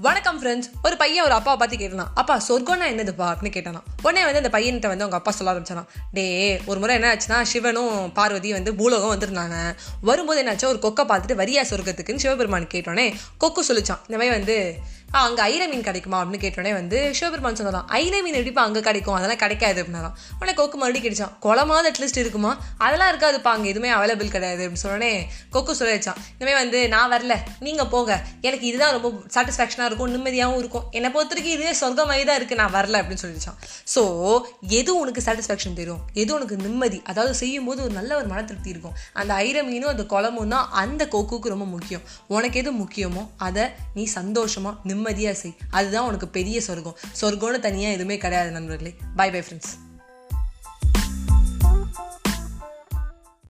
வணக்கம் ஃப்ரெண்ட்ஸ் ஒரு பையன் ஒரு அப்பாவை பார்த்து கேட்டான் அப்பா சொர்க்கம்னா என்னதுப்பா அப்படின்னு கேட்டானா உடனே வந்து அந்த பையன்கிட்ட வந்து அவங்க அப்பா சொல்ல ஆரம்பிச்சானா டே ஒரு முறை என்ன ஆச்சுன்னா சிவனும் பார்வதியும் வந்து பூலோகம் வந்திருந்தாங்க. வரும்போது என்னாச்சு ஒரு கொக்கை பார்த்துட்டு வரியா சொர்க்கத்துக்குன்னு சிவபெருமான் கேட்டோன்னே கொக்கு சொல்லிச்சான் இந்த மாதிரி வந்து அங்கே ஐர மீன் கிடைக்குமா அப்படின்னு கேட்டோடனே வந்து சிவபெருமான் சொன்னதான். ஐர மீன் எப்படிப்பா அங்கே கிடைக்கும்? அதெல்லாம் கிடைக்காது அப்படின்னா உடனே கொக்கு மறுபடியும் கிடைச்சான் குளமாவது அட்லீஸ்ட் இருக்குமா? அதெல்லாம் இருக்காதுப்பா அங்கே எதுவுமே அவைலபிள் கிடையாது அப்படின்னு சொன்னோடனே கொக்கு சொல்ல வச்சான் இனிமேல் வந்து நான் வரல நீங்கள் போங்க. எனக்கு இதுதான் ரொம்ப சாட்டிஸ்ஃபேக்ஷனாக இருக்கும் நிம்மதியாகவும் இருக்கும். என்னை பொறுத்த வரைக்கும் இதுவே சொர்க்கமாகி தான் இருக்குது நான் வரல அப்படின்னு சொல்லிடுச்சான் ஸோ எது உனக்கு சாட்டிஸ்ஃபேக்ஷன் தெரியும் எது உனக்கு நிம்மதி? அதாவது செய்யும் போது ஒரு நல்ல ஒரு மன திருப்தி இருக்கும். அந்த ஐர மீனும் அந்த குளமும் தான் அந்த கொக்குக்கு ரொம்ப முக்கியம். உனக்கு எது முக்கியமோ அதை நீ சந்தோஷமாக நிம்மதி நிம்மதியாக செய். அதுதான் உனக்கு பெரிய சொர்க்கம். சொர்க்கம்னு தனியாக எதுவுமே கிடையாது நண்பர்களே. By bye friends